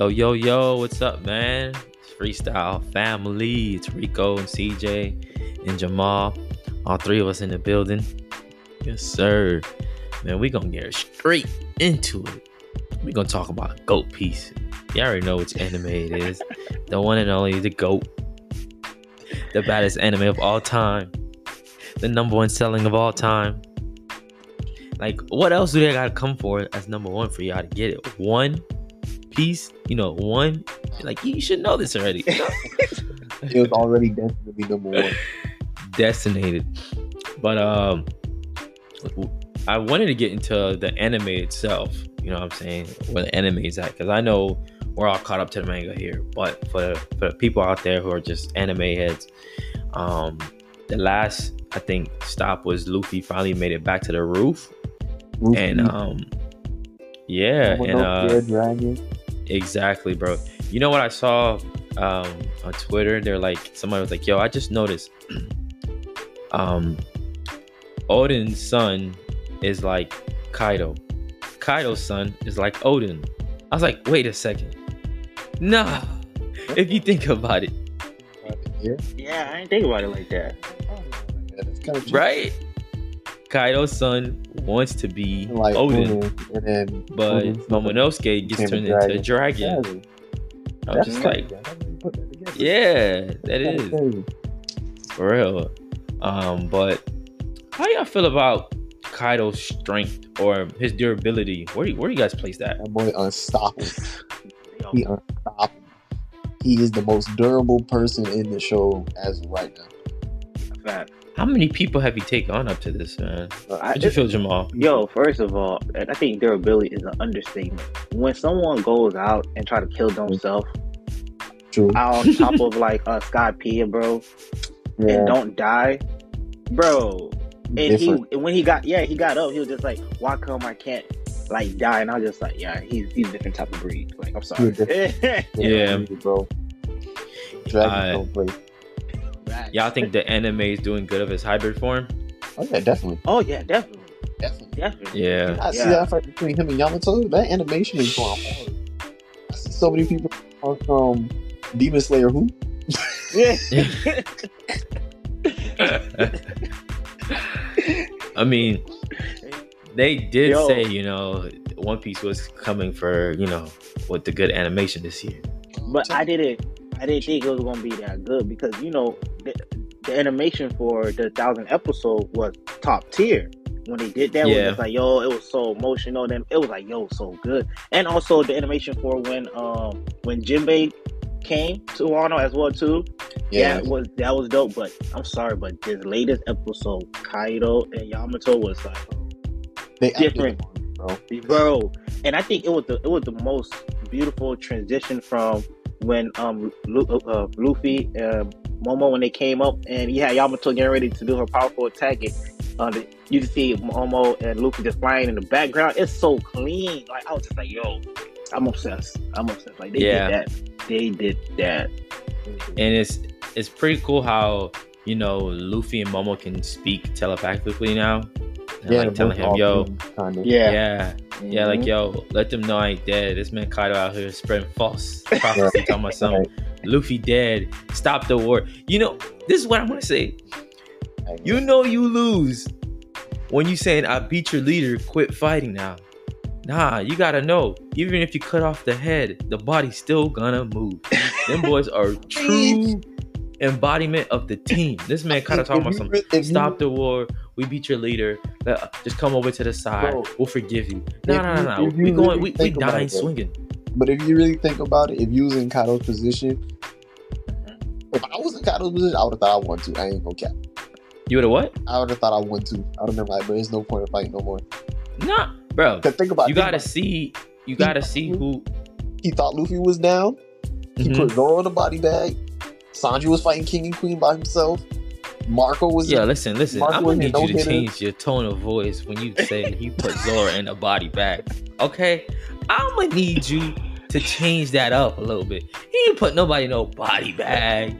Yo, yo, yo, what's up, man? It's Freestyle Family. It's Rico and CJ and Jamal. All three of us in the building. Yes, sir. Man, we gonna get straight into it. we gonna talk about GOAT piece. You already know which anime it is. the one and only, the GOAT. The baddest anime of all time. The number one selling of all time. Like, what else do they gotta come for as number one for y'all to get it? One piece, you know, one. Like, you should know this already. you know? It was already destined to be number one. Destinated. But um I wanted to get into the anime itself, you know what I'm saying? Where the anime is at. Because I know we're all caught up to the manga here. But for for the people out there who are just anime heads, um the last I think stop was Luffy finally made it back to the roof. And um yeah, and uh dead dragon. Exactly, bro. You know what I saw um, on Twitter? They're like, somebody was like, "Yo, I just noticed, um, Oden's son is like Kaido. Kaido's son is like Oden." I was like, "Wait a second, nah." If you think about it, Yeah, Yeah, I didn't think about it like that. yeah, that's kind of right? Kaido's son wants to be Like Oden, Oden, and then but Oden's son Momonosuke gets became turned a into a dragon. Dragon. I was That's just like, I never even put that "Yeah, that That's is." crazy. For real. Um, but how y'all feel about Kaido's strength or his durability? Where do you, where do you guys place that? That boy unstoppable. Yo, He unstoppable. He is the most durable person in the show as of right now. fact. How many people have you taken on up to this, man? I, How'd you feel, Jamal? Yo, first of all, and I think durability is an understatement. When someone goes out and try to kill themselves on top of like a Skypiea, bro, Yeah. and don't die, bro. And Different. he when he got yeah he got up he was just like why come I can't like die and I was just like yeah he's he's a different type of breed like I'm sorry Yeah. bro. Dragon I- don't play. Right. Y'all think the anime is doing good of his hybrid form? Oh yeah, definitely, oh yeah definitely definitely. definitely Yeah. I see that fight between him and Yamato. That animation is going hard. I see so many people are from um, Demon Slayer. Who? yeah I mean, they did Yo. say, you know, One Piece was coming for, you know, with the good animation this year. But I didn't. I didn't think it was gonna be that good because you know the, the animation for the thousand episode was top tier. When they did that, it was like yo, it was so emotional. Then it was like yo, so good. And also the animation for when um when Jinbei came to Wano as well too. Yeah, it was that was dope. But I'm sorry, but this latest episode, Kaido and Yamato was like, they different. on bro. bro. And I think it was the it was the most beautiful transition from when um Lu- uh, Luffy um Momo when they came up and you had Yamato getting ready to do her powerful attack. And, uh, the, you can see Momo and Luffy just flying in the background. It's so clean. Like I was just like, yo, I'm obsessed. I'm obsessed. Like they Yeah. did that. They did that. And it's it's pretty cool how, you know, Luffy and Momo can speak telepathically now. And like telling him, yo, kind of. Yeah. yeah, Yeah, like Mhm. yo, let them know I ain't dead. This man Kaido out here spreading false prophecy, talking about something. Luffy dead. Stop the war. You know, this is what I'm gonna say. You know you lose when you saying I beat your leader, quit fighting now. Nah, you gotta know. Even if you cut off the head, the body's still gonna move. Them boys are true embodiment of the team. This man kind of talking about some stop the war. We beat your leader. Just come over to the side. Bro, we'll forgive you. No, no, no, no. We going. We, we dying it, swinging. But if you really think about it, if you was in Kaido's position, if I was in Kaido's position, I would have thought I won too. I ain't gonna cap. You would have what? I would have thought I won too. I would have been like, but there's no point in fighting no more. Nah, bro. Cause think about You think gotta about see. You gotta see who. He thought Luffy was down. He Mhm. put Zoro in the body bag. Sanji was fighting King and Queen by himself. Marco was Yeah, listen, listen. Marco I'm gonna need you to change your tone of voice when you say he put Zoro in a body bag. Okay, I'm gonna need you to change that up a little bit. He put nobody in no body bag.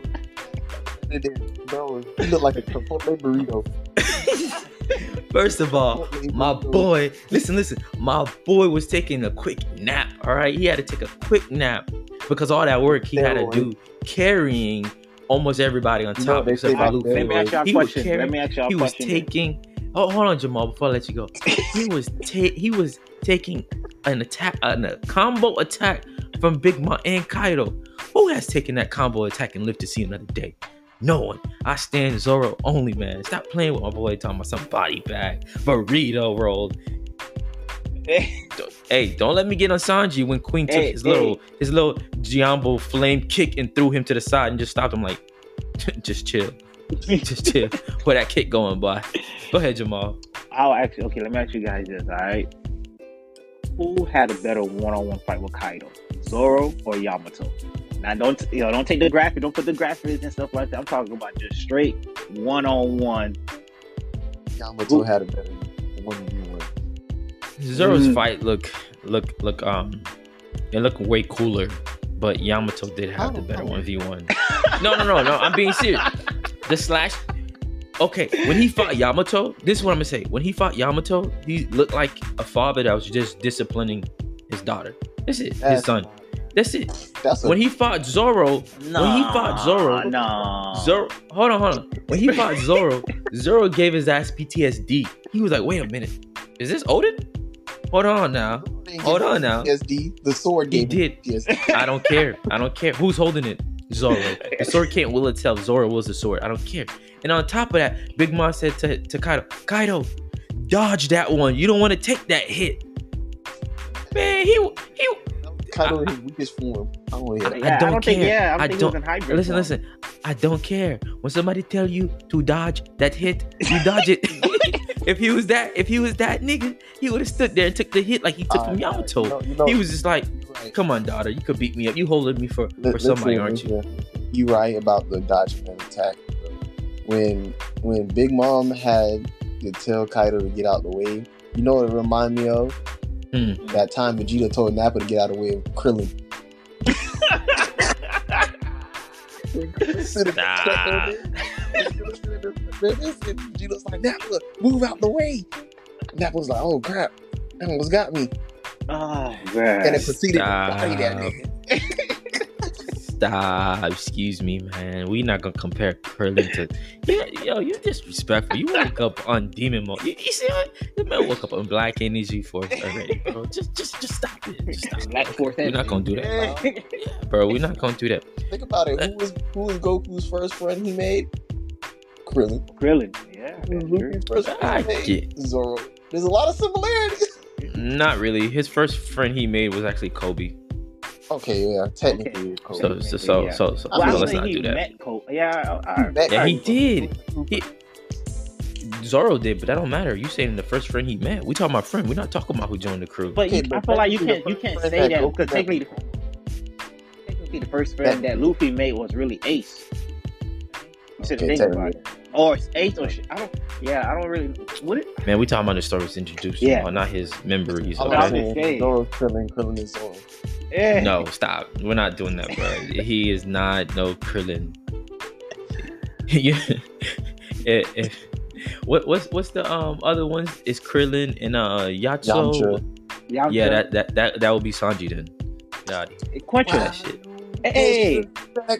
Bro, he looked like a Chipotle burrito. First of all, my boy, listen, listen, my boy was taking a quick nap. All right, he had to take a quick nap because all that work he had to do carrying almost everybody on top except for about Let me ask y'all a He was question. carrying- Let me ask y'all a He was taking. Oh, hold on, Jamal. Before I let you go, he was ta- he was taking an attack, an, a combo attack from Big Mom and Kaido. Who has taken that combo attack and lived to see another day? No one. I stand Zoro only, man. Stop playing with my boy talking about some body bag, burrito rolled. Don't- Hey, don't let me get on Sanji when Queen took Hey, his hey. little his little Giambo flame kick and threw him to the side and just stopped him like, just chill, just chill. Where that kick going, boy? Go ahead, Jamal. I'll actually okay. Let me ask you guys this. All right, who had a better one-on-one fight with Kaido, Zoro or Yamato? Now, don't you know? Don't take the graphic. Don't put the graphics and stuff like that. I'm talking about just straight one-on-one. Yamato had a better one v one. Zoro's Mm. fight look look look um it looked way cooler, but Yamato did have the Oh, better oh. one v one. No, no, no, no. I'm being serious. The slash. Okay, when he fought Yamato, this is what I'm gonna say. When he fought Yamato, he looked like a father that was just disciplining his daughter. That's it. His son. That's it. That's a, When he fought Zoro, No, When he fought Zoro- no, Zoro, hold on, hold on. When he fought Zoro, Zoro gave his ass PTSD. He was like, "Wait a minute, is this Oden? Hold on now. hold on now. PSD, the sword He did. PSD. I don't care. I don't care. Who's holding it? Zoro. The sword can't will itself. Zoro wills the sword. I don't care. And on top of that, Big Mom said to, to Kaido, Kaido, dodge that one. You don't want to take that hit. Man, he he. Kind of his weakest form. I don't want to hear. Yeah, I don't don't think. care. Yeah, I, I don't- in hybrid. Listen, form. listen. I don't care. When somebody tell you to dodge that hit, you dodge it. if he was that, if he was that nigga, he would have stood there and took the hit like he took from Alright, Yamato. alright. You know, He was just like, right. "Come on, daughter, you could beat me up. You holding me for Li- for somebody, listen, aren't you?" You right about the dodge and attack. bro. When when Big Mom had to tell Kaido to get out the way, you know what it remind me of? Hmm. That time Vegeta told Nappa to get out of the way of Krillin. Stop. Vegeta's like, Nappa, move out the way. Nappa was like, oh crap, that almost got me. Oh And it proceeded to body that nigga. Stop. Excuse me, man. We not gonna compare Krillin to. Yeah, yo, you disrespectful. You woke up on demon mode. You, you see what? This man woke up on black energy force already, bro. Just, just, just stop it. Just stop it. Black Force We're not gonna do that, that. bro. We're not gonna do that. Think about it. Who was who was Goku's first friend he made? Krillin. Krillin. Yeah, Who was. Luffy's first friend I he made? get. Zoro. There's a lot of similarities. Not really. His first friend he made was actually Koby. Okay, yeah, technically. it's So, so, so, Yeah. so, so, Well, Well, so let's not he do that. met Cole. Yeah, I, I, That Yeah, he did. He, Zoro did, but that don't matter. You saying the first friend he met? We talking about friend. We're not talking about who joined the crew. But you, Okay, I feel like you can't you can't say that that because Goku technically, technically the first friend that Luffy made was really Ace. You should Okay, think about technically. it. Or it's Ace or shit. I don't. Yeah, I don't really. Would it? Man, we talking about the stories introduced. Yeah. Yeah, not his memories. I'm No, I'm Okay? just saying saying. Zoro, Krillin, Krillin is Zoro. Yeah. No, stop. We're not doing that, bro. he is not no Krillin. yeah. If- if- what what's what's the um other ones? Is Krillin and uh Yatso. Yamcha. Yamcha. Yeah, that that that that would be Sanji then. Yachty. Question. That shit. Hey,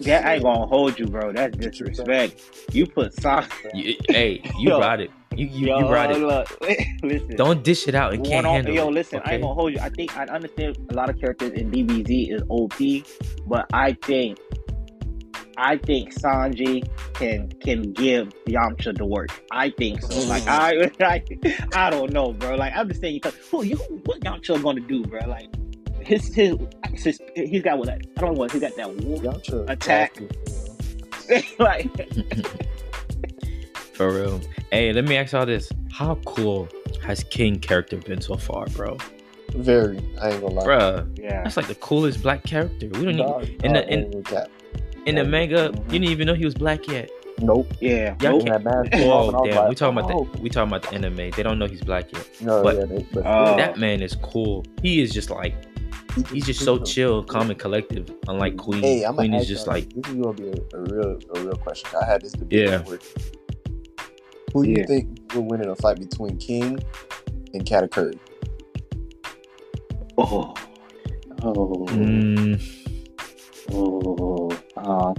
that I ain't gonna hold you, bro. That's disrespect. You put socks. You, hey, you Yo. brought it. You you, Yo, you brought it. look, listen. Don't dish it out and can't One on, handle yo, it. listen, I okay? ain't gonna hold you. I think I understand a lot of characters in DBZ is OP, but I think I think Sanji can can give Yamcha the work. I think so. Like I, I, I don't know, bro. Like I'm just saying, because who you what Yamcha gonna do, bro? Like his his, his he's got what that I don't know what he got that wolf. Yamcha. Attack. like For real. Hey, let me ask y'all this: How cool has King character been so far, bro? Very. I ain't gonna lie. Bruh, yeah. that's like the coolest black character. We don't even Dog, in the- dog, in- ain't no cap. in the manga. Mhm. You didn't even know he was black yet. Nope. Yeah. Y'all Nope. can't- That mask came off Oh and I was damn, like, we talking about oh. the we talking about the anime. They don't know he's black yet. No, but- yeah, they, but Oh. That man is cool. He is just like he's just so chill, calm, and collective. Unlike Queen. Hey, I'm Queen is just y'all like this is gonna be a, a real a real question. I had this debate Yeah. at. Who do you think will win in a fight between King and Katakuri? Oh, oh, Mm, oh. Um,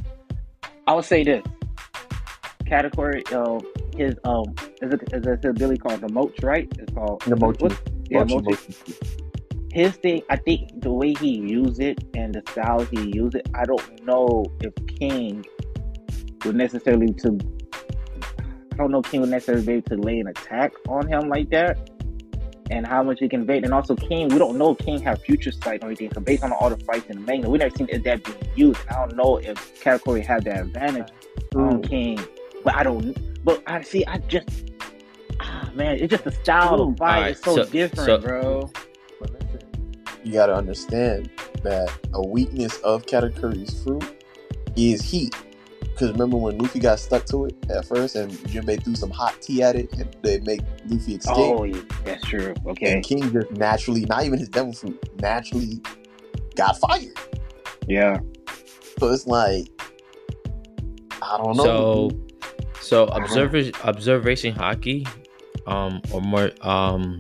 I would say this Katakuri. Um, his um, is it is it Billy called the Moch, right? It's called The Mochi. what- Yeah, Mochi, Mochi. Mochi. his thing, I think the way he used it and the style he used it, I don't know if King would necessarily to. I don't know if King would necessarily be able to lay an attack on him like that, and how much he can evade. And also, King, we don't know if King have future sight or anything. So based on all the fights in the manga, we never seen that being used. I don't know if Katakuri had that advantage on True. King, but I don't. But I see, I just. Ah, man, it's just the style True. of fight Alright, is so, so- different, so- bro. But listen, you got to understand that a weakness of Katakuri's fruit is heat. Because remember when Luffy got stuck to it at first, and Jinbei threw some hot tea at it, and they make Luffy escape. Oh, that's true. Okay. And King just naturally, not even his devil fruit, naturally got fired. Yeah. So it's like, I don't know. so, so Uh-huh. observer observation haki, um, or more, um,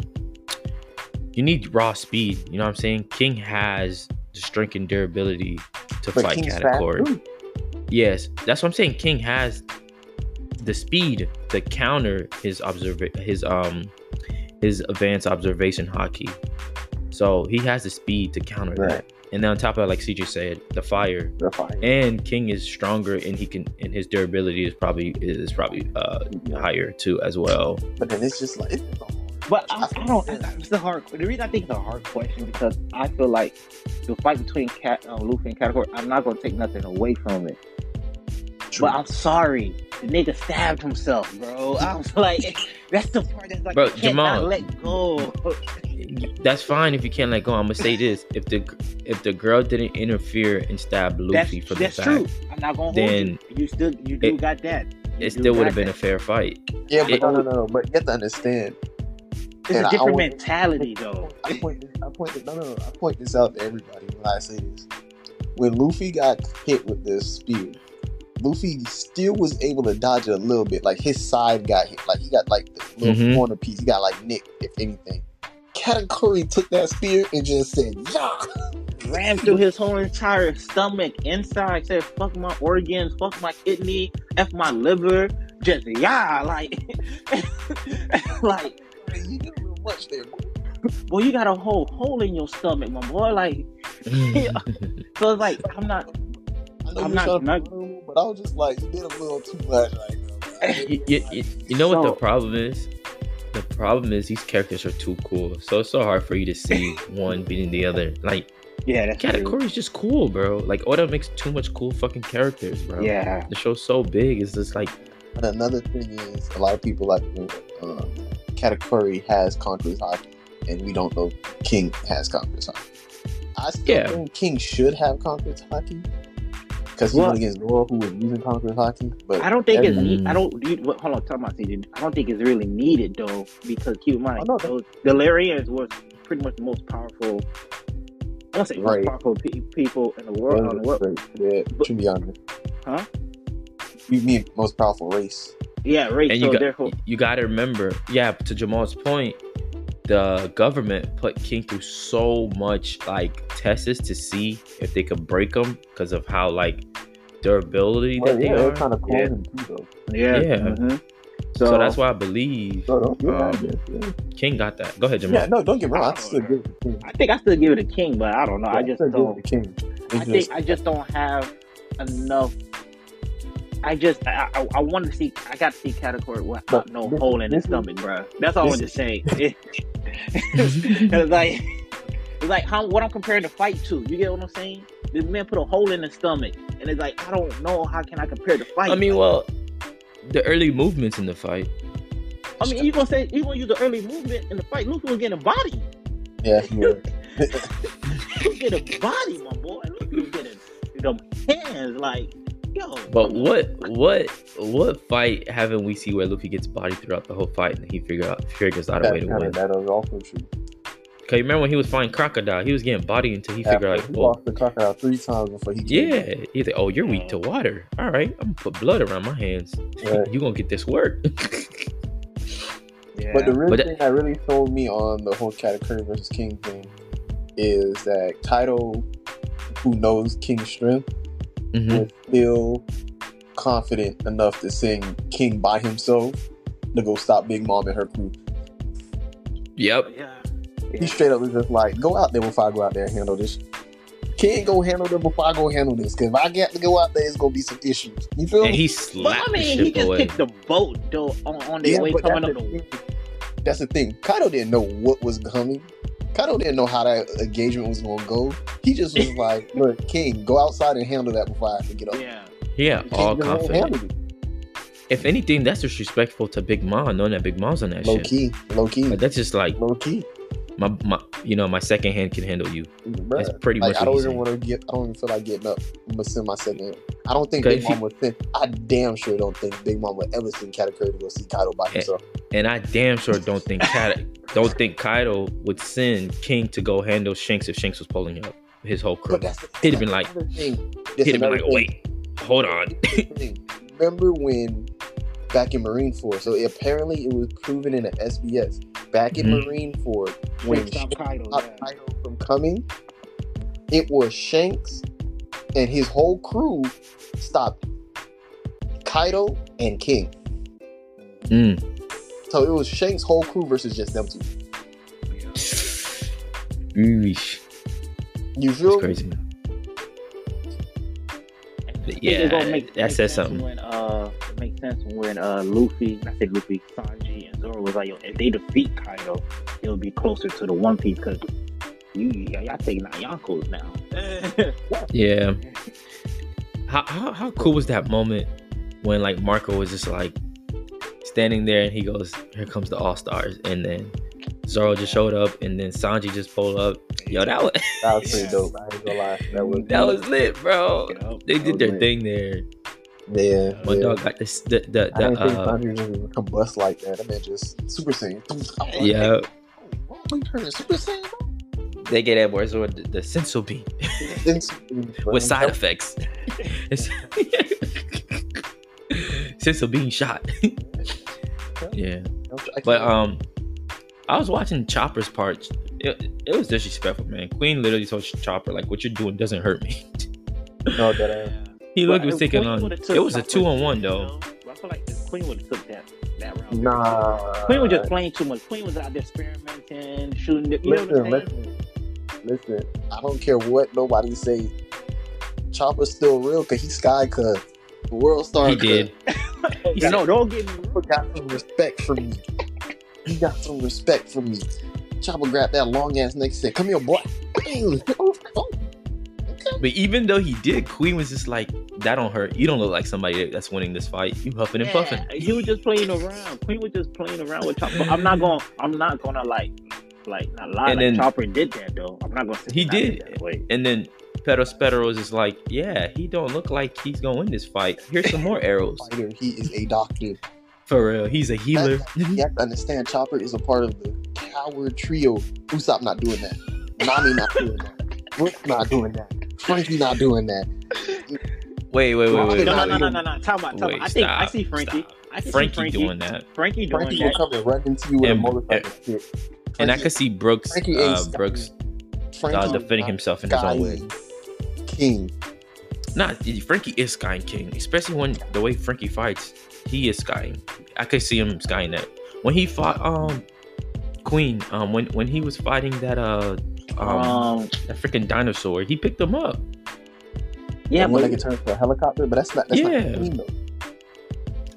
you need raw speed. You know what I'm saying? King has the strength and durability to but fight King's Katakuri. Yes, that's what I'm saying. King has the speed to counter his observa- his um his advanced observation haki. So he has the speed to counter Right. that. And then on top of that, like CJ said, the fire. They're fire. And King is stronger and he can and his durability is probably is probably uh higher too as well. But then it's just like, it's But I, I don't. It's a hard. The reason I think it's a hard question because I feel like the fight between Cat, uh, Luffy and Katakuri, I'm not gonna take nothing away from it. True. But I'm sorry, the nigga stabbed himself, bro. I was like, that's the part that's like, Bro, can't Jamal. not let go. That's fine if you can't let go. I'm gonna say this: if the if the girl didn't interfere and stab That's, Luffy for the that's fact, true. I'm not gonna hold then you. You still, you do it- got that. You it still would have been a fair fight. yeah, but it- no, no, no, no. But you have to understand. It's and a I different want- mentality, though. I point, this, I point, this, no, no, no. I point this out to everybody when I say this. When Luffy got hit with this spear, Luffy still was able to dodge it a little bit. Like his side got hit, like he got like the little Mhm. corner piece. He got like nicked, if anything. Katakuri took that spear and just said, "Yeah." ran through his whole entire stomach inside said fuck my organs fuck my kidney f my liver just yeah like like Hey, you did a little much there, boy. boy you got a whole hole in your stomach my boy like so it's like i'm not I know I'm you're not- not- be but I was just like, you did a little too much right now. you, you, you- you know what the problem is? The problem is these characters are too cool. So it's so hard for you to see one beating the other. Like yeah that's true. Katakuri's just cool, bro. Like Oda makes too much cool fucking characters, bro. yeah The show's so big. It's just like And another thing is, a lot of people like uh, Katakuri has Conqueror's Haki, and we don't know King has Conqueror's Haki. I still Yeah. think King should have Conqueror's Haki because he Well- went against Zoro, who was using Conqueror's Haki. But I don't think it's. every- need- I don't. You, what, hold on, talk about CJ. I don't think it's really needed though, because keep in mind, Oh, no, those Galarians was pretty much the most powerful. I don't say most Right. powerful pe- people in the world. On the world. yeah, But- to be honest. Huh? You mean most powerful race? Yeah, right. and so you got therefore, you got to remember, yeah. To Jamal's point, the government put King through so much like tests to see if they could break him because of how like durability Well, that they yeah, they're are. trying to clone Yeah. too, though. yeah. Yeah. mhm. So, So, that's why I believe So Um, yeah, yeah. King got that. Go ahead, Jamal. yeah, no, don't get wrong. I still give it to King. I think I still give it a king, but I don't know. I just still give don't. King. It's I just- think I just don't have enough. I just I, I, I want to see. I got to see Katakuri without But no this- hole in his stomach, bro. That's all I want to this say. It- it's like it's like how what I'm comparing the fight to. You get what I'm saying? This man put a hole in his stomach, and it's like I don't know how can I compare the fight. I mean, well, the early movements in the fight. I mean, you gonna say you gonna use the early movement in the fight? Luke was getting a body. yeah, yeah. Luke was getting a body, my boy. Luke was getting them hands, like yo. But what what what fight haven't we see where Luffy gets body throughout the whole fight and he figure out figures out a that, way to kinda- win? that is also true. Cause you remember when he was fighting Crocodile, he was getting body until he After figured like, he well, lost the crocodile three times before he yeah, he's like, oh, you're weak to water. All right, I'm gonna put blood around my hands. Right. you gonna get this work. Yeah. But the real But that- thing that really sold me on the whole Katakuri versus King thing is that Kaido, who knows King's strength, Mhm. was still confident enough to send King by himself to go stop Big Mom and her crew. Yep. yeah. He straight up was just like, "Go out there before I go out there and handle this." King go handle them before I go handle this. Cause if I get to go out there, it's gonna be some issues. You feel And me? he But slapped I mean, the he just away. kicked the boat though on, on their Yeah, way coming that's up the the thing. That's the thing. Kaido didn't know what was coming. Kaido didn't know how that engagement was gonna go. He just was like, "Look, King, go outside and handle that before I have to get up." Yeah. Yeah, King all confident. If anything, that's disrespectful to Big Mom, knowing that Big Mom's on that Low shit. key, low key, Like that's just like low key. My, my you know my second hand can handle you. Bruh. That's pretty like, much I don't even want to get. I don't even feel like getting up. I'm gonna send my second. I don't think Big Mom would send. I damn sure don't think Big Mom would ever send Katakuri to go see Kaido by himself. And I damn sure don't think Kat, don't think Kaido would send King to go handle Shanks if Shanks was pulling up his whole crew. But that's the, He'd have been like- another thing. That's He'd have been like, thing. wait, hold on. Remember when back in Marineford? So apparently it was proven in the SBS back in Mhm. Marine Force when Stop Shanks Kaido. stopped Yeah. Kaido from coming. It was Shanks and his whole crew stopped Kaido and King. Mm. So it was Shanks' whole crew versus just them two. Eesh. You It's feel me? crazy. I Yeah, it's gonna make, that says something. When uh, it makes sense when uh, Luffy, I said Luffy, Sanji, and Zoro was like, yo, if they defeat Kaido, it'll be closer to the One Piece because you, y- y'all taking out Yonkos now. Yeah. How, how how cool was that moment when like Marco was just like standing there and he goes, "Here comes the All Stars," and then Zoro just showed up, and then Sanji just pulled up. Yo, that was That was pretty dope. I ain't gonna lie. That was that was lit, bro. Yup, They did their lit. thing there. Yeah. My yeah. dog got this. The the, I the didn't uh, Sanji was gonna combust like that. I mean, just Super Saiyan. I like, yeah, "Oh, he turned Super Saiyan. they get that boy Zoro the, the senso beam with side effects. It's senso being shot. yeah. But um, I was watching Chopper's part. It, it was disrespectful, man. Queen literally told Chopper like, "What you're doing doesn't hurt me." no, that uh, he looked was taking on. It was a two on one seat, though. you? I feel like if Queen would have took that that round. nah. Queen was just playing too much. Queen was out there experimenting, shooting. The, you know Listen, what I'm listen, listen. I don't care what nobody say. Chopper's still real because he's Sky Cuz. World Star. He Cuz. did. You know, don't get me Chopper got some respect for me. He got some respect for me. Chopper grabbed that long ass neck and said, Come here, boy. Bang. But even though he did, Queen was just like, "That don't hurt. You don't look like somebody that's winning this fight. You huffing and puffing." He was just playing around. Queen was just playing around with Chopper. I'm not going. I'm not gonna like, like not lie. And like then- Chopper did that though. I'm not gonna. Say He did did. that way. And then Perospero was just like, "Yeah, he don't look like he's gonna win this fight. Here's some more arrows he is a doctor. for real. He's a healer." You have to understand, Chopper is a part of the coward trio. Usopp not doing that. Nami not doing that. Brook not doing that. Franky not doing that. wait, wait, wait, No, wait. No, no, no, no, no, no. Talk about. Talk Wait, about. I think I see Franky. stop. I see Franky, Franky doing that, Franky doing Franky will come and run into you with And- a motorcycle stick. and I could see Brooks, Franky uh. Brooks Franky uh, defending himself in his own way. King. Not Franky is Sky King, especially when the way Franky fights, he is skying. I could see him skying that. When he fought um Queen, um when when he was fighting that uh um, Um, that freaking dinosaur, he picked him up. yeah, And when they but can turn to a helicopter, but that's not that's Yeah. not Queen though.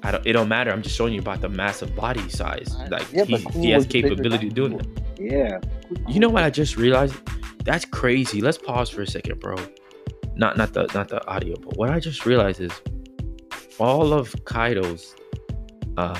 I don't it don't matter. I'm just showing you about the massive body size. Like Yeah, he, he has was the bigger capability of doing dinosaur. that. yeah. You know what I just realized? That's crazy. Let's pause for a second, bro. Not not the not the audio, but what I just realized is all of Kaido's uh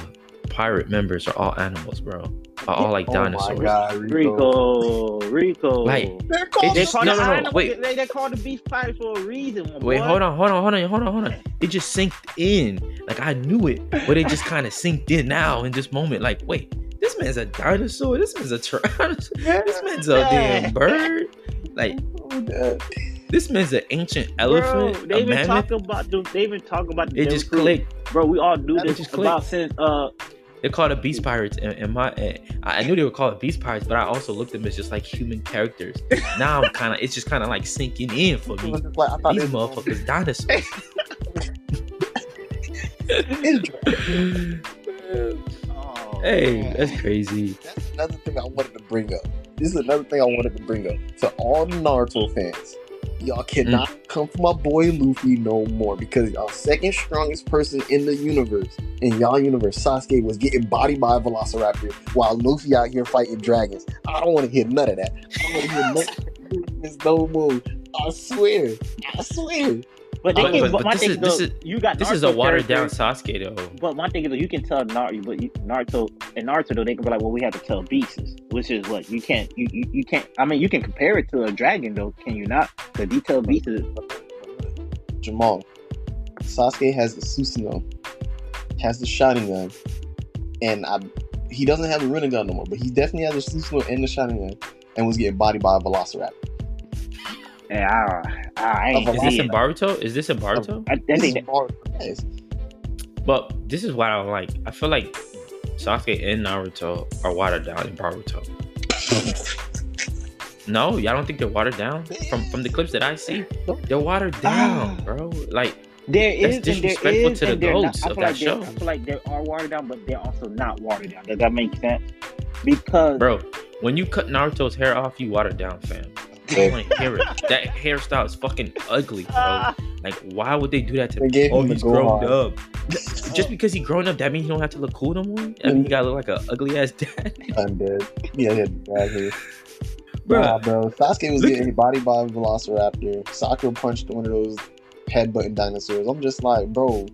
pirate members are all animals, bro. Are all like Oh dinosaurs. my God, Rico. Rico, Rico. Like, They're called they just- no, the no, no, wait. They, they call the beast fighters for a reason. Wait, boy. hold on, hold on, hold on, hold on, hold on. It just synced in. Like I knew it, but it just kind of synced in now in this moment. Like, wait, this man's a dinosaur. This man's a tyrannosaurus. This man's a damn bird. Like, this man's an ancient Bro, elephant, they a even mammoth. talk about the, they even talk about the It just clicked. Bro, we all do It this just about clicked. since uh They're called the Beast Pirates, and, and my and I knew they were called Beast Pirates, but I also looked at them as just like human characters. Now I'm kind of it's just kind of like sinking in for me. like, I thought These motherfuckers dinosaurs. Oh, hey, man. that's crazy. That's another thing I wanted to bring up. This is another thing I wanted to bring up to all the Naruto fans. Y'all cannot Mm. come for my boy Luffy no more because y'all second strongest person in the universe in y'all universe, Sasuke was getting bodied by a Velociraptor while Luffy out here fighting dragons. I don't want to hear none of that. I don't want to hear nothing. There's no more. I swear. I swear. But, they But- can, but- but, but my this thing is- is, this though, is- you got This is a watered down characters- Sasuke though. But one thing is, though, you can tell Naruto, but you, Naruto and Naruto though they can be like, well, we have to tell beasts, which is what you can't, you, you, you can't. I mean, you can compare it to a dragon though, can you not? The detailed beasts is Jamal. Sasuke has the Susanoo, has the Sharingan, and I, he doesn't have the Gun no more, but he definitely has the Susanoo and the Sharingan, and was getting bodied by a Velociraptor. Yeah, I, I ain't. Is this see in it. Boruto? Is this in Boruto? I, I This think is hard. Yes. But this is what I don't like. I feel like Sasuke and Naruto are watered down in Boruto. No, y'all don't think they're watered down? From from the clips that I see, they're watered down, Ah. bro. Like there is That's and there disrespectful is to the and not. goats of that like show. I feel like they are watered down, but they're also not watered down. Does that make sense? Because Bro, when you cut Naruto's hair off, you watered down, fam. I don't want to hear it. That hairstyle is fucking ugly, bro. Like, why would they do that to They me? gave Oh, him he's grown hard. up. Just because he's grown up, that means he don't have to look cool no more. I mean, he gotta look like an ugly ass dad, I'm dead. Yeah, bad hair. bro. Nah, bro. Sasuke was Look getting body by a Velociraptor. Sakura punched one of those headbutting dinosaurs. I'm just like, bro,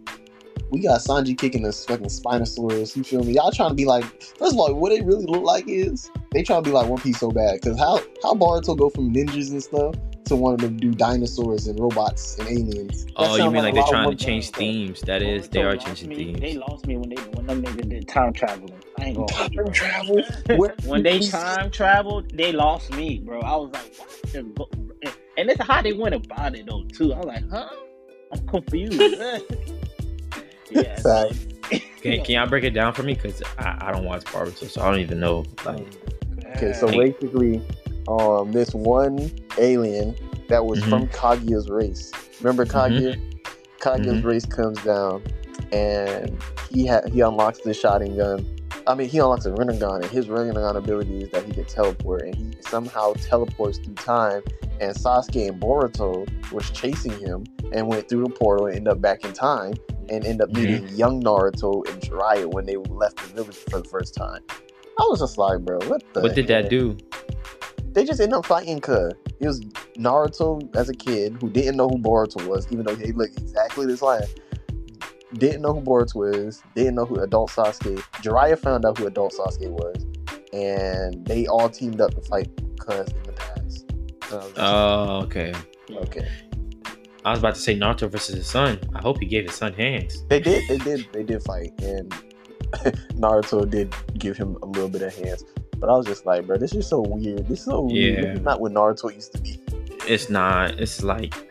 we got Sanji kicking this fucking Spinosaurus. You feel me? Y'all trying to be like, first of all, what they really look like is they trying to be like One Piece so bad. Because how how Boruto go from ninjas and stuff to wanting to do dinosaurs and robots and aliens? That Oh, you mean like a they're trying to change Piece. themes? That is, they are changing me- They lost me when they when them niggas did time traveling. I ain't gonna Time bro. travel. When they time traveled, they lost me, bro. I was like, what? the go- And it's how they went about it though, too. I was like, huh? I'm confused. yeah. so- Can, can y'all break it down for me? Cause I, I don't watch Boruto, so I don't even know. Like, Okay, so basically, um, this one alien that was Mhm. from Kaguya's race. Remember Kaguya? Kaguya's Mhm. race comes down, and he ha- he unlocks the Sharingan. I mean, he unlocks a Rinnegan, and his Rinnegan ability is that he can teleport, and he somehow teleports through time. And Sasuke and Boruto was chasing him, and went through the portal and ended up back in time, and end up Mhm. meeting young Naruto and Jiraiya when they left the village for the first time. I was just like, bro, what the? what did that do? They just end up fighting cuz it was Naruto as a kid who didn't know who Boruto was, even though he looked exactly the same. Didn't know who Boruto was, didn't know who adult Sasuke. Jiraiya found out who adult Sasuke was, and they all teamed up to fight cuz in the past. Oh, okay. like, okay. I was about to say Naruto versus his son. I hope he gave his son hands. They did, they did, they did fight, and Naruto did give him a little bit of hands. But I was just like, bro, this is so weird. This is so weird. This is not what Naruto used to be. It's not. It's like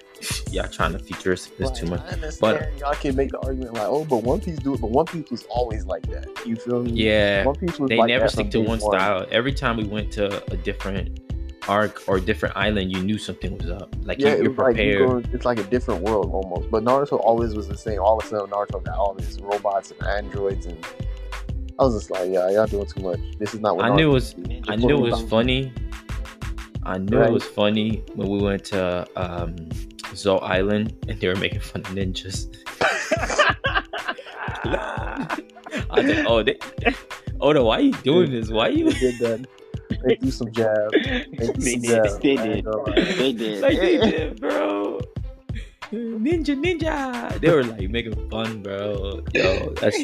y'all trying to futuristic this too much. I understand But- y'all can make the argument like, oh, but One Piece do it, but One Piece was always like that. You feel me? Yeah, One Piece was they like never stick to day one style. Every time we went to a different arc or different island, you knew something was up. Like Yeah, you, you're was like you prepared. go, it's like a different world almost. But Naruto always was the same. All of a sudden, Naruto got all these robots and androids, and I was just like, yeah, y'all doing too much. This is not what I knew it was. used to be. I knew it was funny. I knew Right. it was funny when we went to um, Zou Island and they were making fun of ninjas. I said, "Oh, they, Oda, oh, why are you doing this? Why you They did that. They do some jabs. They threw They some did. jabs. They did. gonna. They did. like they did, bro? Ninja, ninja. They were like making fun, bro. Yo, that's.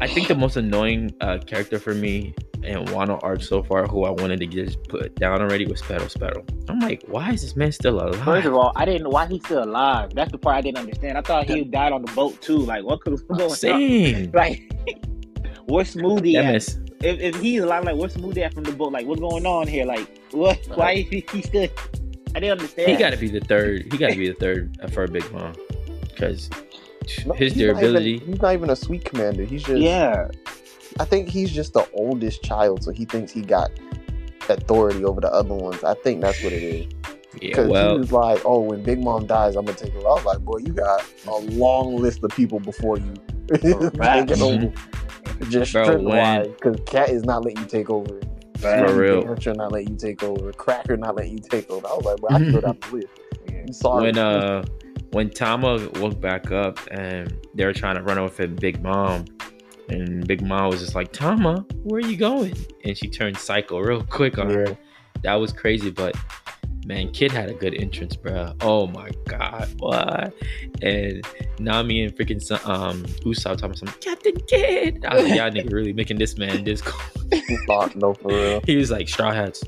I think the most annoying uh, character for me in Wano arc so far, who I wanted to just put down already, was Perospero. I'm like, why is this man still alive? First of all, I didn't know why he's still alive. That's the part I didn't understand. I thought he died on the boat too. Like what could what's going on? Like where's Smoothie at? mess. If, if he's alive, like where's Smoothie at from the boat? Like what's going on here? Like what? Why is he, he still? I didn't understand. He got to be the third. He got to be the third for a big mom, because No, his he's not even- durability. he's not even a sweet commander. He's just. Yeah, I think he's just the oldest child, so he thinks he got authority over the other ones. I think that's what it is. Yeah, Because he was like, "Oh, when Big Mom dies, I'm gonna take over." I was like, "Boy, you got a long list of people before you Facts. over." Just Bro, strength because Cat is not letting you take over. Facts. For real. Furniture not letting you take over. Cracker not letting you take over. I was like, "Bro, I can go down the list." I'm sorry. when uh when Tama woke back up and they were trying to run over for Big Mom, and Big Mom was just like, Tama, where are you going? And she turned psycho real quick on her. That was crazy, but man, Kid had a good entrance, bro. Oh my god, what? And Nami and freaking son- um Usopp talking some Captain Kid. I was like, y'all nigga really making this man this cool. Thought, no, for real. He was like, Straw Hats,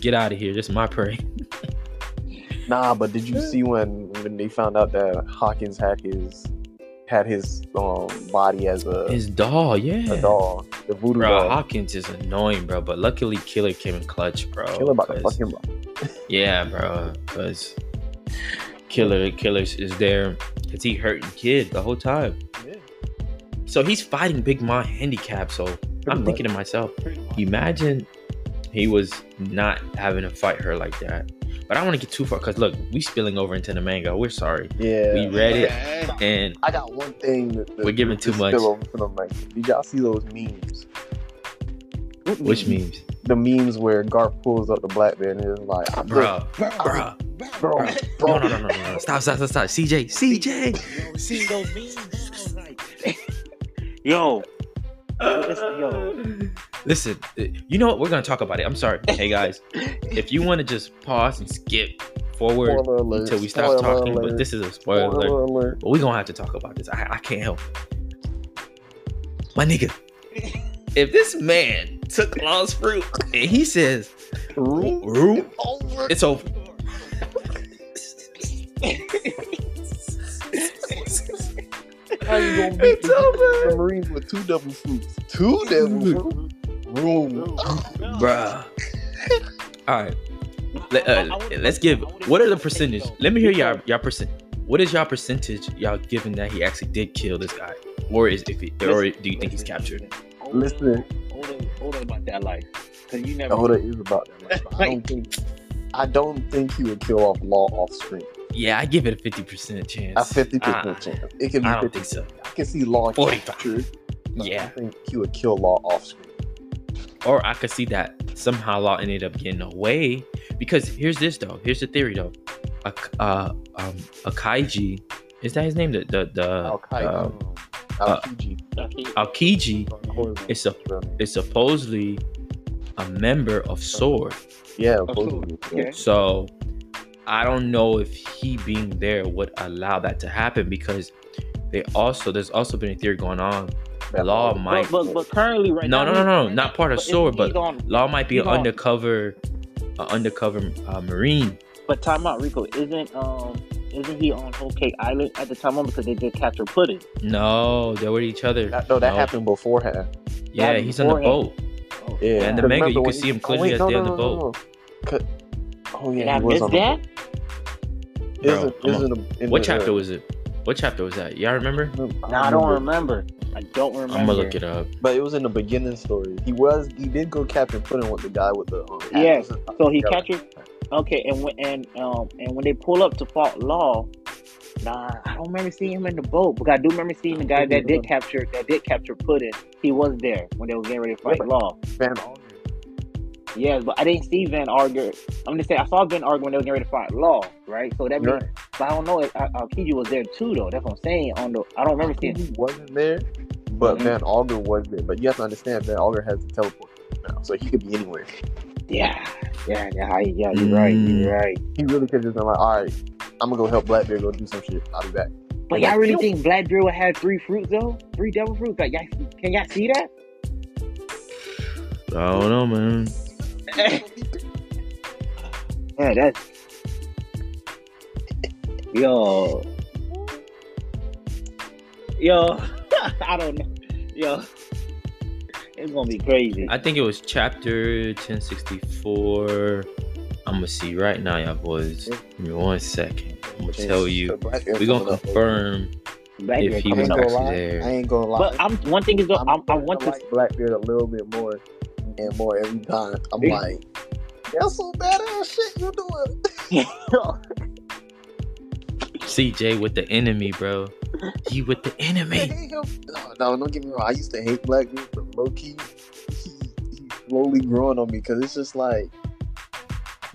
get out of here. This is my prey. Nah, but did you see when when they found out that Hawkins had his had his um body as a, His doll, yeah. a doll, the voodoo Bro, doll? Hawkins is annoying, bro. But luckily, Killer came in clutch, bro. Kill about to 'cause- fuck him up. Yeah, bro. Because Killer, Killer is there because he hurting kid the whole time. Yeah. So he's fighting Big Mom handicap. So I'm much. thinking to myself, imagine he was not having to fight her like that. But I don't want to get too far because look, we spilling over into the manga. We're sorry. Yeah. We read it and I got one thing. That, that We're giving too much. spill over for them, like, did y'all see those memes? which means, The memes where Garp pulls up the black man and is like, I'm bro, bro, bro, bro, bro. bro. No, no, no, no, no, no. Stop, stop, stop, stop. CJ, CJ. See those memes? Like, yo, yo. Listen, uh, you know what? We're gonna talk about it. I'm sorry. Hey guys, if you want to just pause and skip forward alert, until we stop talking, alert, but this is a spoiler spoiler alert. But we're gonna have to talk about this. I, I can't help. It. My nigga, if this man took Law's fruit and he says, over. it's over. How you gonna beat It's the, over. the Marines with two double fruits? Two double fruits? Room. Bruh. All right. Let, uh, let's give. What are the percentage? Let me hear y'all y'all percent. What is y'all percentage y'all giving that he actually did kill this guy, or is if he, or do you think he's captured? Listen, Hold on, hold on about that life. Cause you never. Oda is about that. life, I don't think. I don't think he would kill off Law off screen. Yeah, I give it a fifty percent chance. A fifty Ah, percent chance. It can be I don't 50. think so. I can see Law 45. captured. yeah, I think he would kill Law off screen. Or I could see that somehow Law ended up getting away because here's this though. Here's the theory though. A uh um a Kaiji is that his name? The the the Al uh, Qaeda. Al Kiji. Aokiji is a is supposedly a member of Sword. Yeah, supposedly. okay. So I don't know if he being there would allow that to happen because they also there's also been a theory going on. That Law Law- might But, but, but currently, right no now. no no no not part of but Sword, but on- Law might be an on- undercover uh, undercover uh, Marine. But time out, Rico. Isn't um isn't he on Whole Cake Island at the time on because they did catch her Pudding? No, they were with each other. That, no, that No. happened beforehand. Yeah, happened he's on the beforehand. boat. Yeah, And the Because manga, you can see him oh, clearly wait, as no, they no, on the boat. no, no. 'Cause- Oh yeah, Did I was miss on the that? Bro, Isn't, isn't a- in What the- chapter was it? What chapter was that? Y'all remember? Nah, I don't remember. I don't remember. I'm gonna look it up. But it was in the beginning story. He was he did go Captain Pudding with the guy with the um. Yes, So he Yeah. captured. Okay, and when and um and when they pull up to Fault Law, nah, I don't remember seeing him in the boat. But I do remember seeing the guy that did capture that did capture Pudding. He was there when they was getting ready to fight Law. Van Augur. Yes, but I didn't see Van Augur. I'm gonna say I saw Van Augur when they were getting ready to fight Law, right? So that means, Right. but I don't know. if Al- Alkiji was there too, though. That's what I'm saying. On the, I don't remember seeing. He wasn't there, but Mhm. Van Augur was there. But you have to understand, Van Augur has the teleport now, so he could be anywhere. Yeah, yeah, yeah, I- yeah. You're right. Mm. You're right. He really could just been like, all right, I'm gonna go help Blackbeard go do some shit. I'll be back. But y'all really think Blackbeard would have three fruits though? Three devil fruits? Like, y'all, can y'all see that? I don't know, man. Yeah, that's yo, yo. I don't know, yo. It's gonna be crazy. I think it was chapter 1064. I'm gonna see right now, y'all boys. Give me one second. I'm gonna tell you. We're gonna confirm Blackbeard If he was coming ain't up. gonna actually lie. there. I ain't gonna lie. But I'm one thing is though, I'm I'm, I starting want to to. like Blackbeard a little bit more and more every time. I'm Yeah. like, that's some badass shit you're doing. CJ with the enemy, bro. He with the enemy. No, no, don't get me wrong. I used to hate Blackbeard, but low key, he, he's slowly growing on me because it's just like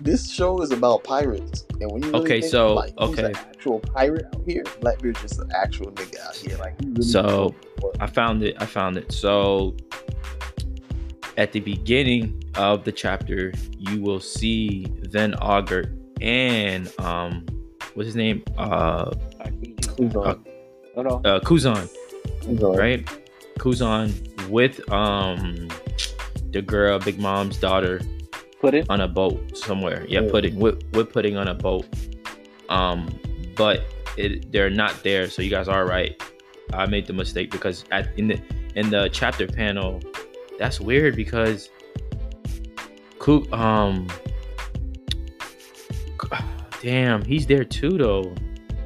this show is about pirates, and when you really Okay, think, so, like, okay. an actual pirate out here, Blackbeard's just an actual nigga out here. Like, he really So I found it. I found it. So at the beginning of the chapter, you will see Van Augur and um, what's his name? Uh, on. Hold uh Kuzan, on. right? Kuzan with um the girl, Big Mom's daughter, Pudding. on a boat somewhere. Yeah, Yeah. pudding. We're putting on a boat. Um, but it they're not there. So you guys are right. I made the mistake because at in the in the chapter panel, that's weird because Cook um damn, he's there too though.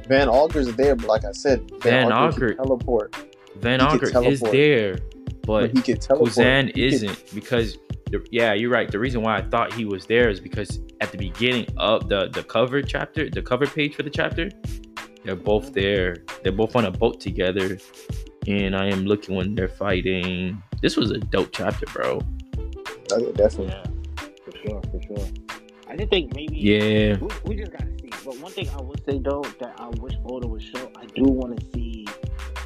Van Augur's there, but like I said, Van can teleport, Van He is there, but but he can. Kuzan He isn't because the, yeah, you're right. The reason why I thought he was there is because at the beginning of the the cover chapter, the cover page for the chapter, they're both there. They're both on a boat together, and I am looking when they're fighting. This was a dope chapter, bro. Oh, yeah, definitely. Yeah, for sure, for sure. I just think maybe. Yeah, We, we just gotta see. But one thing I would say though that I wish Oda would show, I do want to see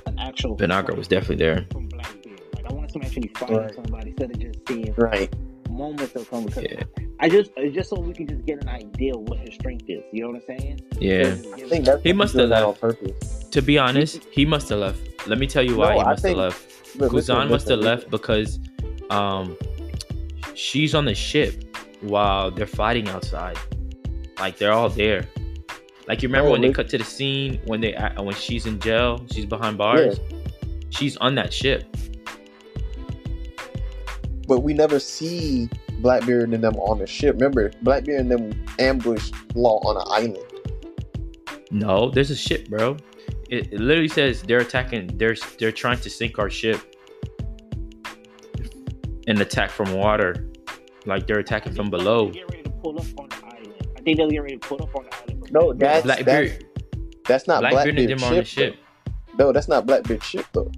an actual. Van was definitely there. from Blackbeard. Like I want to see him actually fighting Right. somebody instead of just seeing Right. moments of something. Because Yeah, I just it's just so we can just get an idea of what his strength is. You know what I'm saying? yeah. I think that's He must have that on left. purpose. To be honest, he must have left. Let me tell you why No, he must have left. Look, Kuzan must have left because um she's on the ship while they're fighting outside. Like they're all there. Like you remember Oh, when they cut to the scene when they when she's in jail, she's behind bars. She's on that ship. But we never see Blackbeard and them on the ship. Remember, Blackbeard and them ambush Law on an island. No, there's a ship, bro. It, it literally says they're attacking. They're they're trying to sink our ship and attack from water. Like they're attacking from below. Get ready to pull up on the island. I think they'll get ready to pull up on the island. No, that's Blackbeard, that's not Blackbeard and them are on the ship. ship. though. No, that's not Blackbeard's ship though.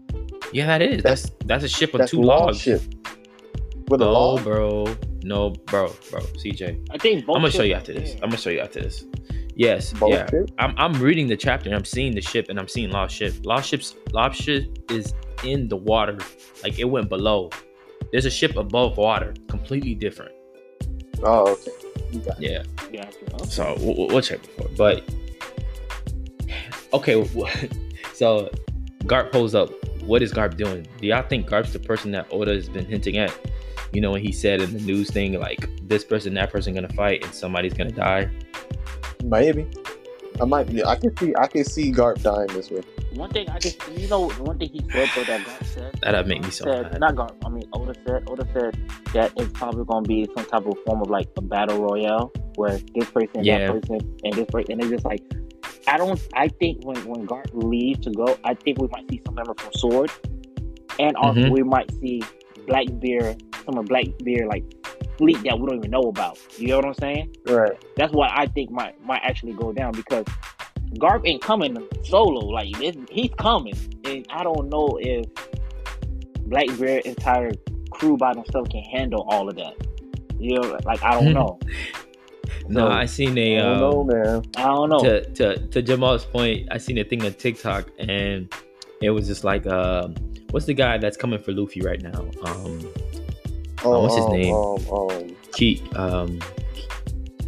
Yeah, that is. That's that's a ship with two logs. ship. With a No, log. bro. No, bro, bro. CJ, I think both I'm gonna show you after this. I'm gonna show you after this. Yes, Both yeah. I'm I'm reading the chapter and I'm seeing the ship and I'm seeing Law's ship. Law's ships, Law's ship is in the water, like it went below. There's a ship above water, completely different. Oh, okay. You got it. Yeah. Yeah, okay. So we'll, we'll check before, but okay. So Garp pulls up. What is Garp doing? Do y'all think Garp's the person that Oda has been hinting at? You know, when he said in the news thing, like this person, that person gonna fight, and somebody's gonna die. Maybe. I might be. I can see. I can see Garp dying this way. One thing I just, you know, one thing he said though that God said. That'd make me so said, mad. Not God. I mean, Oda said. Oda said that it's probably going to be some type of form of like a battle royale where this person, Yeah. that person, and this person, and it's just like. I don't. I think when when Garp leaves to go, I think we might see some members from Sword, and also Mhm. we might see Blackbeard, some of Blackbeard like fleet that we don't even know about. You know what I'm saying? Right. That's what I think might might actually go down because Garp ain't coming solo. Like this, he's coming, and I don't know if Blackbeard entire crew by themselves can handle all of that. You know, like I don't know. No, So, I seen a. I don't know, um, man. I don't know. to to to Jamal's point. I seen a thing on TikTok, and it was just like, um, what's the guy that's coming for Luffy right now? Um, Oh, what's his um, name? Um, um, Ki um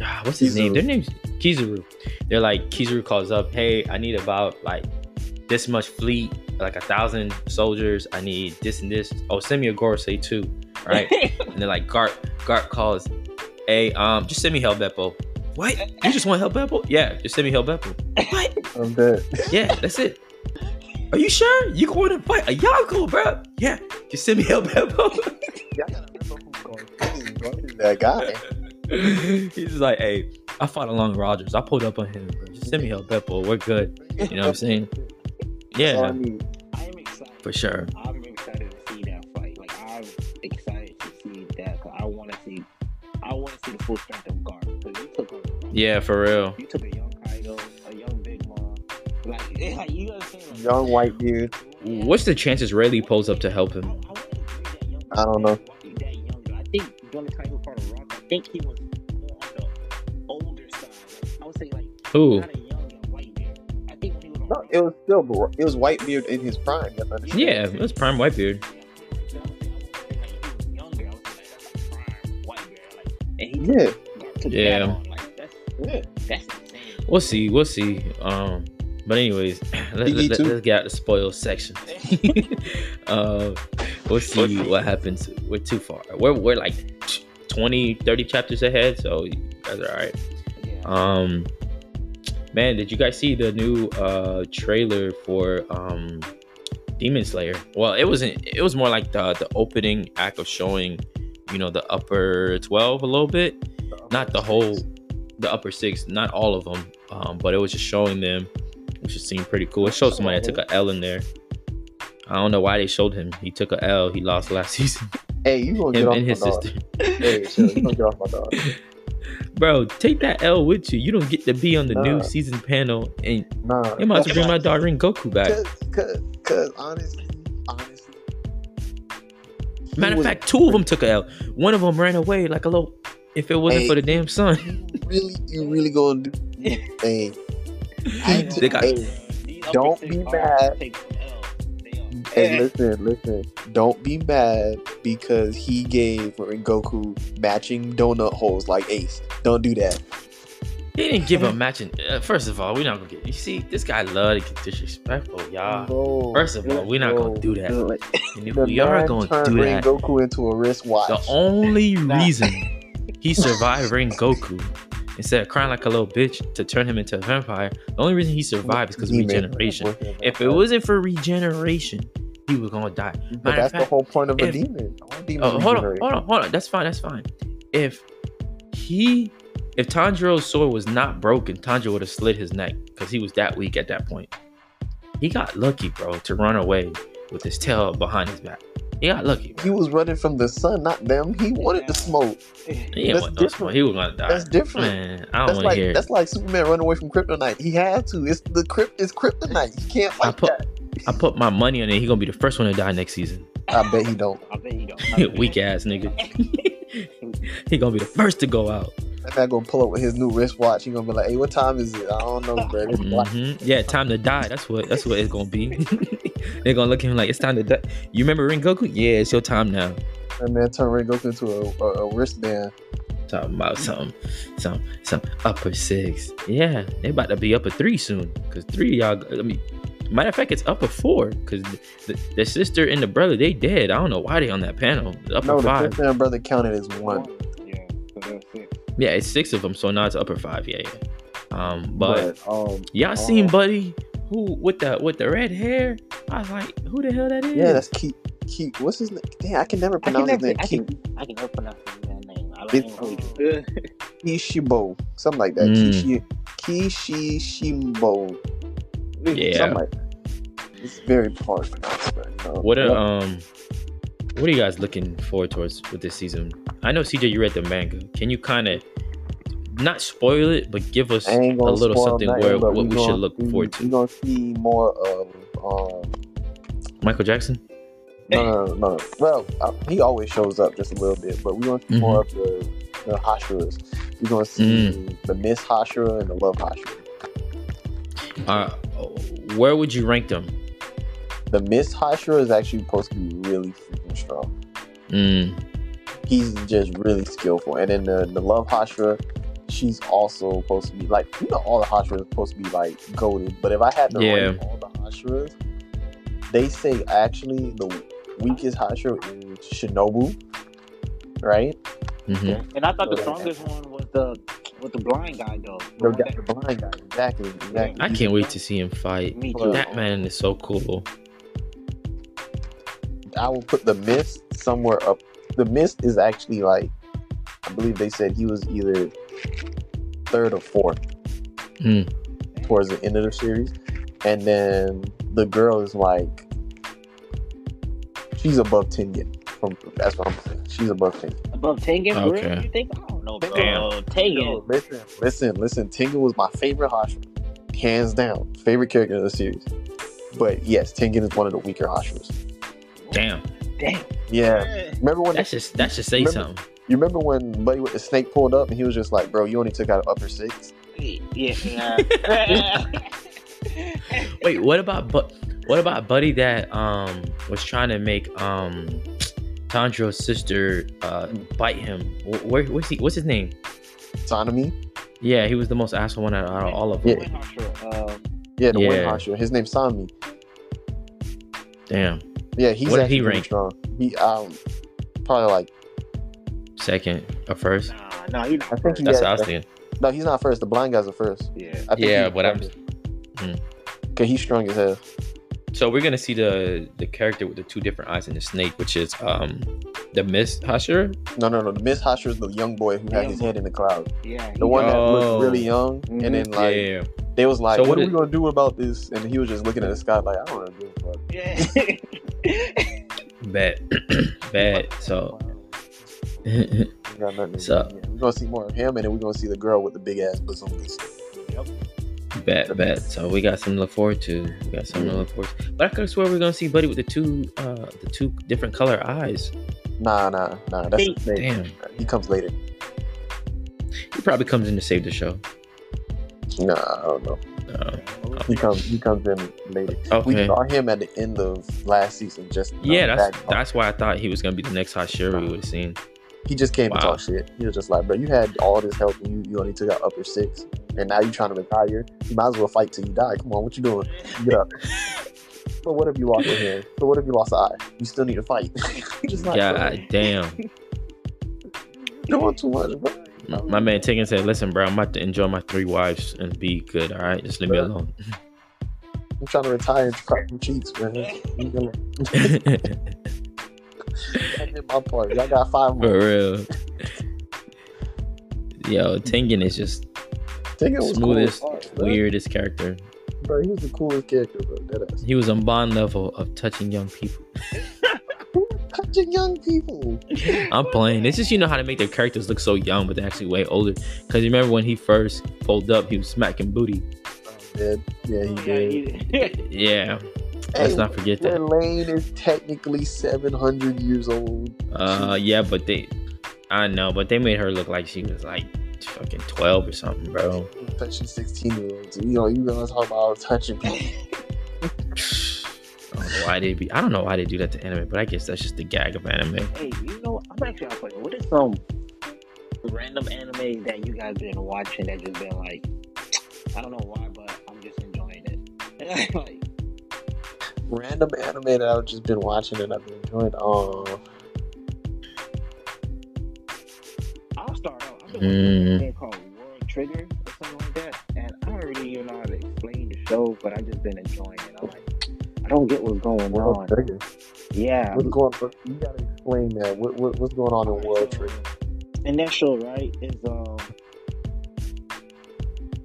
ah, what's his name? Their name's Kizaru. They're like Kizaru calls up, hey, I need about like this much fleet, like a thousand soldiers. I need this and this. Oh, send me a Gorosei too. Right? and they're like Garp Garp calls, hey, um, just send me Helmeppo. What? You just want Helmeppo? Yeah, just send me Helmeppo. What? I'm dead. Yeah, that's it. Are you sure? You going to fight a Yonko, bro? Yeah, just send me Helmeppo. Y'all gotta remember who's going crazy. Garp is that guy. He's just like, hey, I fought along Rogers. I pulled up on him. Bro. Just send me Helmeppo. We're good. You know what I'm saying? That's all I Yeah. I am excited. for sure. I'm excited to see that fight. Like I'm excited to see that. Cause I want to see. I want to see the full strength of Garp. Cause you took a. Yeah, for real. You took Young white dude. What's the chances Rayleigh pulls up to help I, I him? wouldn't agree that young I don't know. I think during the time he was part of Rock, I think he was more on the older side. I would say like Who? not a young Whitebeard. I think he was on No, it was still Bar- it was Whitebeard in his prime. You have to understand. Yeah, it was Prime Whitebeard. Yeah. Yeah. Yeah. That's insane. We'll see. We'll see. Um, but anyways, let, let, too. us get out the spoil section. uh, we'll see what happens. We're too far. We're we're like 20, 30 chapters ahead, so you guys are all right. Yeah. Um, man, did you guys see the new uh trailer for um Demon Slayer? Well, it wasn't. It was more like the the opening act of showing, you know, the upper twelve a little bit, not the whole, the upper six, not all of them. Um, but it was just showing them, which seemed pretty cool. It showed somebody that took a L in there. I don't know why they showed him. He took a L. He lost last season. Hey, you gonna get off and my his dog. sister. Hey, chill. You gonna get off my dog. Bro, take that L with you. You don't get to be on the new season panel, and Nah. they might as well bring my dog Rengoku back. Cause, cause, cause honestly, honestly. Matter of fact, two of them took a L. One of them ran away like a little. If it wasn't Hey. for the damn sun, you really, you really gonna do? Hey, he They got- hey, don't be mad. Hey, listen, listen. Don't be mad because he gave Rengoku matching donut holes like Ace. Don't do that. he didn't give a matching. Uh, first of all, we're not gonna get. You see, this guy love to get disrespectful, y'all. Bro, First of all, we're not bro. gonna do that. And if we are gonna do that, Rengoku into a wristwatch. the only reason he survived Rengoku instead of crying like a little bitch to turn him into a vampire, the only reason he survived is because of regeneration. If it wasn't for regeneration, he was gonna die. but matter that's the whole point of a if- demon. All demons Oh, hold on, hold on, hold on. That's fine. That's fine. If he, if Tanjiro's sword was not broken, Tanjiro would have slit his neck because he was that weak at that point. He got lucky, bro, to run away with his tail behind his back. He got lucky. He was running from the sun, not them. He wanted the smoke. He, That's didn't want no different. smoke. he was gonna die. That's different. Man, I don't That's want to like hear. it. that's like Superman running away from kryptonite. He had to. It's the crypt is kryptonite. He can't I fight put, that. I put my money on it. He gonna be the first one to die next season. I bet he don't. I bet he don't. Weak ass nigga. he gonna be the first to go out. That guy gonna pull up with his new wristwatch. He gonna be like, "Hey, what time is it? I don't know, bro. It's black." hmm Yeah, time to die. That's what. That's what it's gonna be. They're gonna look at him like it's time to die. You remember Rengoku? Yeah, it's your time now. That man turned Rengoku into a, a, a wristband. Talking about some, some, some upper six. Yeah, they about to be upper three soon. Cause three of y'all. I mean, matter of fact, it's up upper four. Cause the, the sister and the brother they dead. I don't know why they on that panel. Upper No, the five. sister and brother counted as one. Yeah, so that's it. Yeah, it's six of them. So now it's upper five. Yeah, yeah. Um, but um, y'all seen uh, Buddy who with the with the red hair? I was like, who the hell that is? yeah, that's Keith. Keith, what's his name? Damn, I can never I can pronounce never, his name. I can, I can never pronounce his name. I don't It- even know who he is. Kishibo, something like that. Mm. Kishi, Kishimbo, Yeah. something like that. It's very hard to pronounce, but you. What are Yep. um what are you guys looking forward towards with this season? I know CJ you read the manga. Can you kind of not spoil it, but give us a little something nothing, where what we should look see- forward to? We're gonna see more of um. Michael Jackson? No, no, no, no. Well, uh, he always shows up just a little bit, but we're gonna see Mhm. more of the the Hashiras. We're gonna see Mm. the Mist Hashira and the Love Hashira. Uh where would you rank them? The Mist Hashira is actually supposed to be really freaking strong. Mm, He's just really skillful, and then the the Love Hashira, she's also supposed to be like you know all the Hashiras are supposed to be like goaded. But if I had to Yeah. rank all the Hashiras, they say actually the weakest Hashira is Shinobu, right? mhm. And I thought the strongest one was the with the blind guy though. The, one guy, that- the blind guy, exactly, exactly. I can't wait to see him fight. Me too. That man is so cool. I will put the mist somewhere up. The mist is actually like, I believe they said he was either third or fourth Mm. towards the end of the series, and then the girl is like she's above Tengen. From that's what I'm saying. She's above Tengen. Above Tengen, for real? Okay. You think? I don't know, bro. Damn. Tengen. Listen, listen, listen. Tengen was my favorite Hashira, hands down, favorite character in the series. But yes, Tengen is one of the weaker Hashiras. Damn. Damn. Yeah, remember when That just that should say Remember- something. you remember when Buddy with the snake pulled up and he was just like, "Bro, you only took out upper six. Yeah. Wait, what about but what about Buddy that um was trying to make um Tanjiro's sister uh bite him? Wh- Where what's he what's his name? Sanemi. Yeah, he was the most asshole one out of all of Yeah. them. Not sure. Uh, Yeah, the wind Yeah. Hashira. His name's Sanemi. Damn. Yeah, he's What did he really rank? strong. He um probably like Second or first? nah, nah, he not I think first. he That's had- what I was thinking. no, he's not first. The blind guys are first. Yeah. I think Yeah, but I'm- Hmm. Cause he's strong as hell. So we're gonna see the the character with the two different eyes and the snake, which is um the Mist Hashira. No, no, no. The Mist Hashira is the young boy who had Young his head in the cloud. Yeah. The one that Oh. looked really young, Mhm. and then like yeah. they was like, So "What, what are we gonna do about this?" And he was just looking at the sky like, "I don't know." Give a fuck." Yeah. Bad. Bad. So We got nothing to So- do. Yeah, We're gonna see more of him, and then we're gonna see the girl with the big ass bazookas. bad, bad. So we got something to look forward to. We got something to look forward to. But I could have sworn we are gonna see Buddy with the two uh the two different color eyes. Nah, nah, nah. That's Hey. Damn. He comes later. He probably comes in to save the show. Nah, I don't know. Uh, He comes. He comes in later. We saw him at the end of last season. Just Yeah, that's that's why I thought he was gonna be the next Hashira we would have seen. He just came Wow. to talk shit. He was just like, bro, you had all this help and you, you only took out upper six. And now you're trying to retire. You might as well fight till you die. Come on, what you doing? Get up. but what if you lost a hand? So what if you lost an eye? You still need to fight. just like, God damn. doing too much, bro. My, my man Tengen said, "Listen, bro, I'm about to enjoy my three wives and be good. All right, just leave me alone." I'm trying to retire and crack some cheeks, man. Leave me alone. I did my part. Y'all got five more. For real. Yo, Tengen is just Take it was smoothest, cool as weirdest character. Bro, he was the coolest character, bro. That. He was on Bond level of touching young people. Touching young people. I'm playing. It's just you know how to make their characters look so young, but they're actually way older. Because you remember when he first pulled up, he was smacking booty. Yeah, yeah, he did. Yeah, let's Hey, not forget that. Lane is technically 700 years old. Uh, yeah, but they, I know, but they made her look like she was like fucking 12 or something, bro. Touching 16 year olds. You know, you gonna talk about touching people. I don't know why they be. I don't know why they do that to anime, but I guess that's just the gag of anime. Hey, you know, I'm actually out question. What is some random anime that you guys been watching that just been like, I don't know why, but I'm just enjoying it. like, Random anime that I've just been watching and I've been enjoying. Oh, I'll start out. I've been Mm. watching a thing called World Trigger or something like that, and I don't really even know how to explain the show, but I've just been enjoying it. I'm like, I don't get what's going World on. Trigger. Yeah, What's going on? You gotta explain that. What, what, what's going on in World Trigger? and that show right is um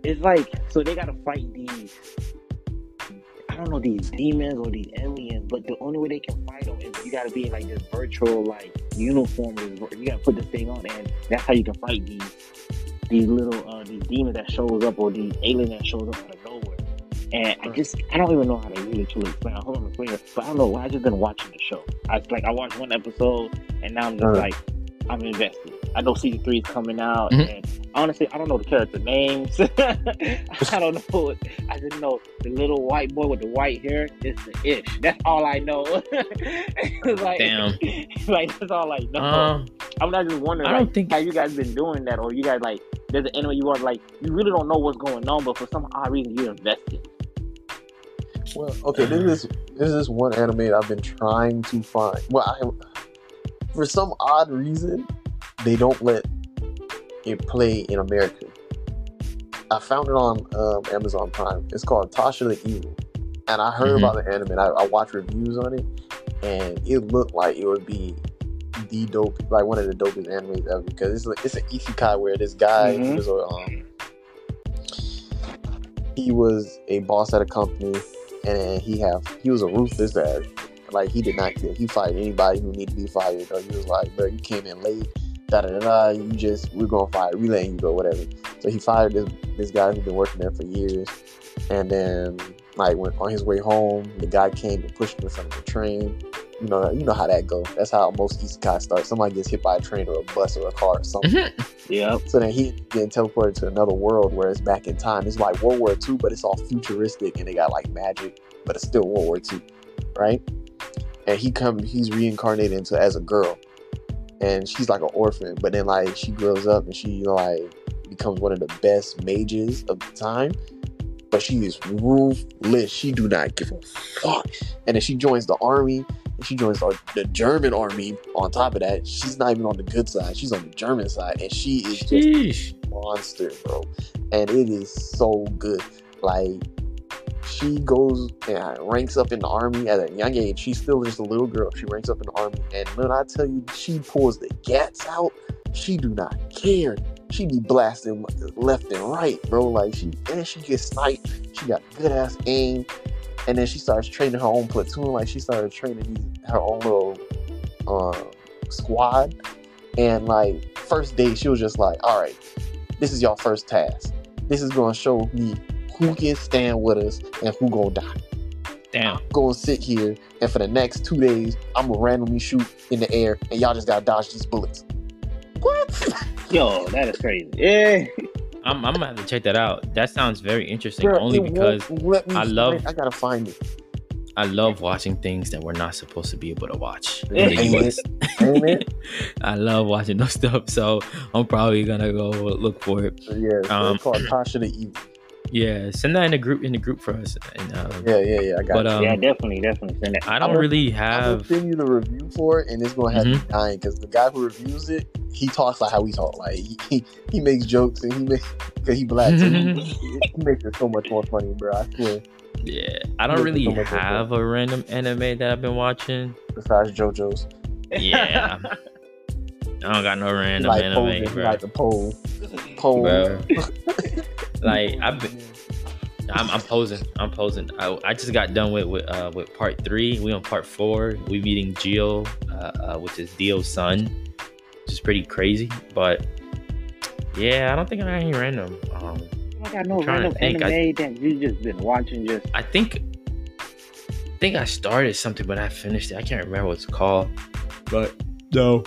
it's like so they gotta fight these I don't know these demons or these aliens, but the only way they can fight them is you gotta be in like this virtual like uniform. You gotta put this thing on, and that's how you can fight these these little uh these demons that shows up or these alien that shows up out of nowhere. And I just I don't even know how to really truly explain. Hold on, explain it. But I don't know. why I just been watching the show. I like I watched one episode, and now I'm just Uh. like I'm invested. I know season three is coming out, Mhm. and honestly, I don't know the character names. I don't know. I just know the little white boy with the white hair is the ish. That's all I know. Like, Damn. like that's all I know. Um, I'm not just wondering I don't like, think- how you guys been doing that, or you guys like there's an anime you are like you really don't know what's going on, but for some odd reason you're invested. Well, okay, this is this is one anime that I've been trying to find. Well, I, for some odd reason, they don't let it play in America. I found it on um, Amazon Prime. It's called Tanya the Evil, and I heard Mhm. about the anime. And I, I watched reviews on it, and it looked like it would be the dope, like one of the dopest animes ever. Because it's like, it's an isekai where this guy Mhm. was a um, he was a boss at a company and he have he was a ruthless dad. Like he did not care. He fired anybody who needed to be fired. Or he was like, bro, you came in late. Da da da. You just we're gonna fire. We letting you go. Whatever. So he fired this this guy who's been working there for years, and then like when on his way home, the guy came and pushed him in front of the train. You know, you know how that goes. That's how most isekai start. Somebody gets hit by a train or a bus or a car or something. Mm-hmm. Yep. So then he getting teleported to another world where it's back in time. It's like World War II, but it's all futuristic and they got like magic, but it's still World War II, right? And he come, he's reincarnated into as a girl, and she's like an orphan. But then like she grows up and she like becomes one of the best mages of the time. But she is ruthless. She do not give a fuck. And then she joins the army. And she joins the, the German army. On top of that, she's not even on the good side. She's on the German side, and she is just Sheesh. monster, bro. And it is so good. Like she goes and ranks up in the army at a young age. She's still just a little girl. She ranks up in the army, and when I tell you, she pulls the gats out. She do not care. She be blasting left and right, bro. Like she and she gets sniped. She got good ass aim, and then she starts training her own platoon. Like she started training her own little uh, squad. And like first day, she was just like, "All right, this is your first task. This is gonna show me who can stand with us and who gonna die. Damn. I'm gonna sit here and for the next two days, I'm gonna randomly shoot in the air, and y'all just gotta dodge these bullets." What? Yo, that is crazy. Yeah. I'm, I'm gonna have to check that out. That sounds very interesting. Only because I love- find- I gotta find it. I love watching things that we're not supposed to be able to watch in the US. Amen. I love watching those stuff, so I'm probably gonna go look for it. Yeah, it's Um, called Tanya the Evil. Yeah, send that in the group in the group for us. And, um, Yeah, yeah, yeah. I got But it. um, yeah, definitely, definitely send it. I don't I'm- really I'm gonna have. send you the review for it, and it's gonna have Mhm. you dying because the guy who reviews it, he talks like how we talk. Like he, he, he makes jokes and he makes because he black, so he, he makes it so much more funny, bro. I swear. Yeah, I don't really so have a random anime that I've been watching. Besides JoJo's, Yeah, I don't got no random like anime, posing, he bro. like the pole, pole. Bro. like I've been, I'm, I'm posing. I'm posing. I, I just got done with with, uh, with part three. We on part four. We meeting Geo, uh, uh, which is Dio's son, which is pretty crazy. But yeah, I don't think I got any random. Um, I got no I'm trying to random think. I- anime that you just been watching. Just I think I think I started something, but I finished it. I can't remember what it's called. But no,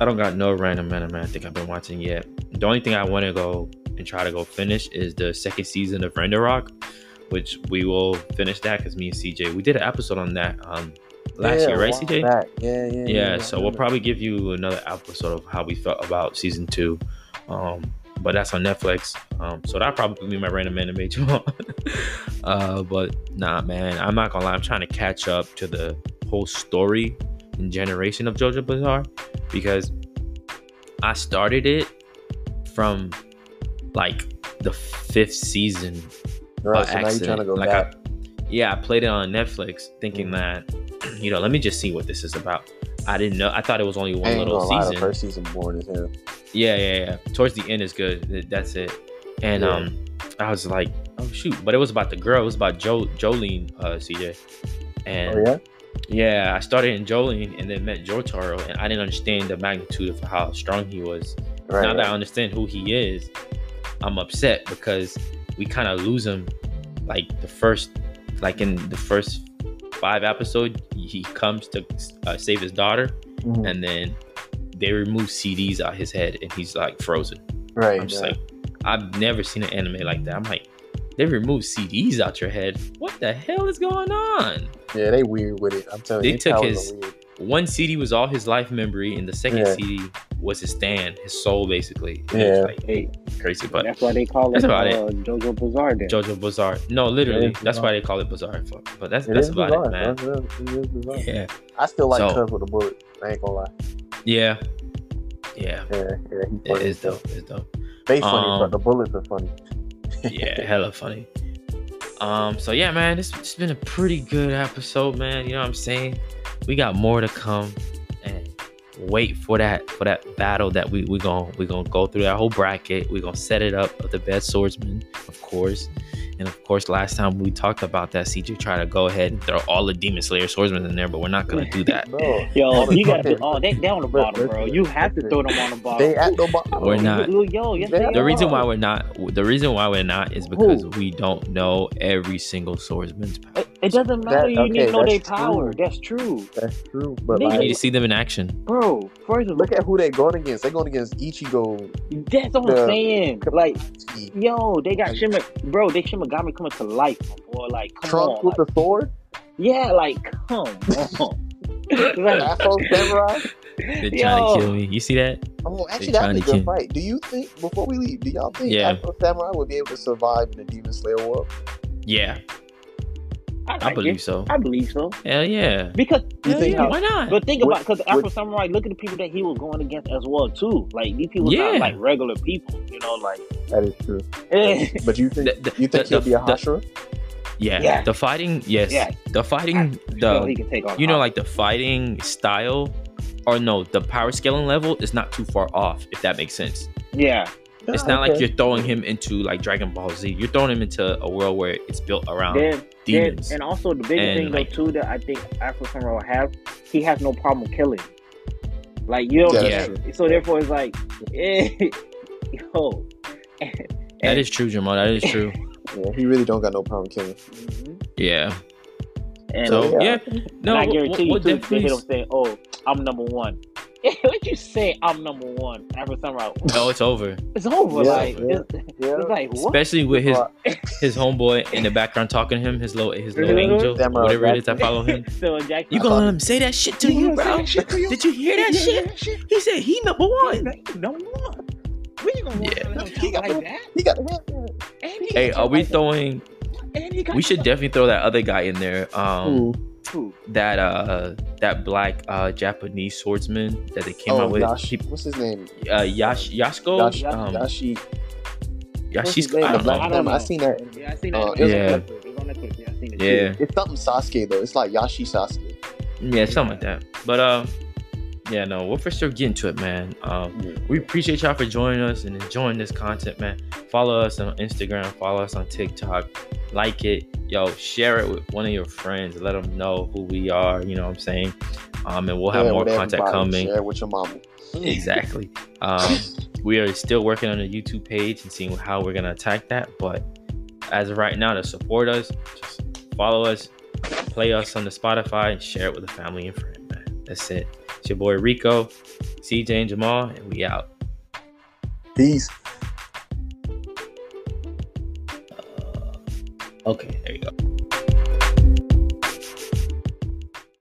I don't got no random anime. I think I've been watching yet. The only thing I want to go and try to go finish is the second season of Ragnarok, which we will finish that because me and CJ we did an episode on that um last Yeah, year, right, CJ? back. Yeah, yeah, yeah, I so we'll probably give you another episode of how we felt about season two um but that's on netflix um so that'll probably be my random anime too uh but nah man i'm not gonna lie i'm trying to catch up to the whole story and generation of jojo bizarre because i started it from like the fifth season Right, so now you're trying to go accident. Like back. I, yeah, I played it on Netflix, thinking Mhm. that you know, let me just see what this is about. I didn't know. I thought it was only one little gonna lie, season. first season boring as hell. Yeah, yeah, yeah. Towards the end is good. That's it. And Yeah. um, I was like, oh shoot! But it was about the girl. It was about jo- Jolyne, uh, CJ. And Oh yeah, yeah, I started in Jolyne and then met Jotaro, and I didn't understand the magnitude of how strong he was. right. now right. that I understand who he is, I'm upset because we kind of lose him. Like the first, like in the first five episode he comes to uh, save his daughter, Mhm. and then they remove CDs out his head, and he's like frozen. right. I'm just yeah. like, I've never seen an anime like that. I'm like, they remove CDs out your head. What the hell is going on? yeah, they weird with it. I'm telling They you, They took his- One CD was all his life memory, and the second Yeah. CD was his stand, his soul, basically. Yeah. like hey, crazy, but that's why they call That's it about uh, JoJo Bizarre. Then. JoJo Bizarre. No, literally, It is that's bizarre. why they call it Bizarre. But that's It that's is about bizarre, it, man. bro. It is bizarre. Yeah, I still like So- Cuz with a bullet. I ain't gonna lie. yeah, yeah. Yeah, yeah, he It funny. is dope. It's dope. They funny, Um, but the bullets are funny. Yeah, hella funny. Um. So yeah, man, this it's been a pretty good episode, man. You know what I'm saying? We got more to come, and wait for that for that battle that we we gonna we gonna go through that whole bracket. We gonna set it up of the best swordsman, of course, And of course, last time we talked about that, CJ tried to go ahead and throw all the Demon Slayer swordsmen in there, but we're not gonna do that. Bro, Yo, you gotta fucking- put oh they they on the bottom, bro. You have to throw them on the bottom. They at the bottom. We're not. Yo, yes, They they are. The reason why we're not, the reason why we're not, is because we don't know every single swordsman's power. It, it doesn't matter. That- you need okay, to know their power. That's true, That's true, but Nigga, We need to see them in action. bro. First of all, look at who they're going against. They're going against Ichigo. that's what I'm saying. Like, yo, they got Shima, bro. They Shinigami coming to life, boy. Like, come Trunks on, with like, the sword. yeah, like, come on. like, Afro Samurai. They're trying Yo. to kill me. You see that? Oh, actually, They that's trying a to good kill- fight. Do you think before we leave, do y'all think Yeah. Afro Samurai would be able to survive in the Demon Slayer world? Yeah, I, I like believe it. so. I believe so Hell yeah. because Hell think yeah. how- Why not? But think Would- about because Afro would- Samurai, look at the people that he was going against as well too. Like these people Yeah. not like regular people, you know. Like, That is true. But you think The- the- you think the- he'll be a the- Hashira? Yeah. Yeah. The fighting, yes. Yeah. The fighting, so he the can take on. you know, like the fighting style, or no, the power scaling level is not too far off. If that makes sense. yeah, It's Ah, not like you're throwing him into like Dragon Ball Z. You're throwing him into a world where it's built around then, then demons. and also the biggest And, thing like- though too that I think Afro Samurai will have, he has no problem killing. Like you know, Yeah, that's so therefore it's like, eh, yo, that is true, Jamal. That is true. Yeah, he really don't got no problem killing. Mhm. Yeah. And, So yeah. yeah, no, and I what- guarantee what, you too, they definitely? hit him saying, "Oh, I'm number one." what you say? I'm number one. Afro Samurai, Oh, it's over. it's over. Yeah, like, yeah. It's, Yeah. it's like what? Especially with his his homeboy in the background talking to him, his little his little angel, Jackson. whatever it is that follow him. So Jackson, You gonna let him say that shit to you, bro? Did you hear that shit? He said he number one. Number one. Where you gonna Yeah. around and He got like that? he got the. And he Hey, are we like throwing? And he got We should definitely throw that other guy in there. Um, Ooh. Who? that uh, that black uh Japanese swordsman that they came Oh, out with. Yash, He- what's his name? uh, Yash Yashko. Yash, um, Yashi. What's his Yashis. name? I The black know. I don't man. I seen that. Yeah, I seen that. It yeah. Netflix. It was on Netflix. Yeah, it. It's something Sasuke though. It's like Yashi Sasuke. yeah, something like that. But uh, yeah, no, we're for sure getting to it, man. Um, we appreciate y'all for joining us and enjoying this content, man. Follow us on Instagram, follow us on TikTok, like it, yo, share it with one of your friends, let them know who we are. You know what I'm saying? Um, and we'll have Yeah, more content coming. Share it with your mama. exactly. Um, we are still working on the YouTube page and seeing how we're gonna attack that. But as of right now, to support us, just follow us, play us on the Spotify, and share it with a family and friend. Man, that's it. It's your boy Rico, CJ and Jamal, and we out. Peace. Okay, there you go.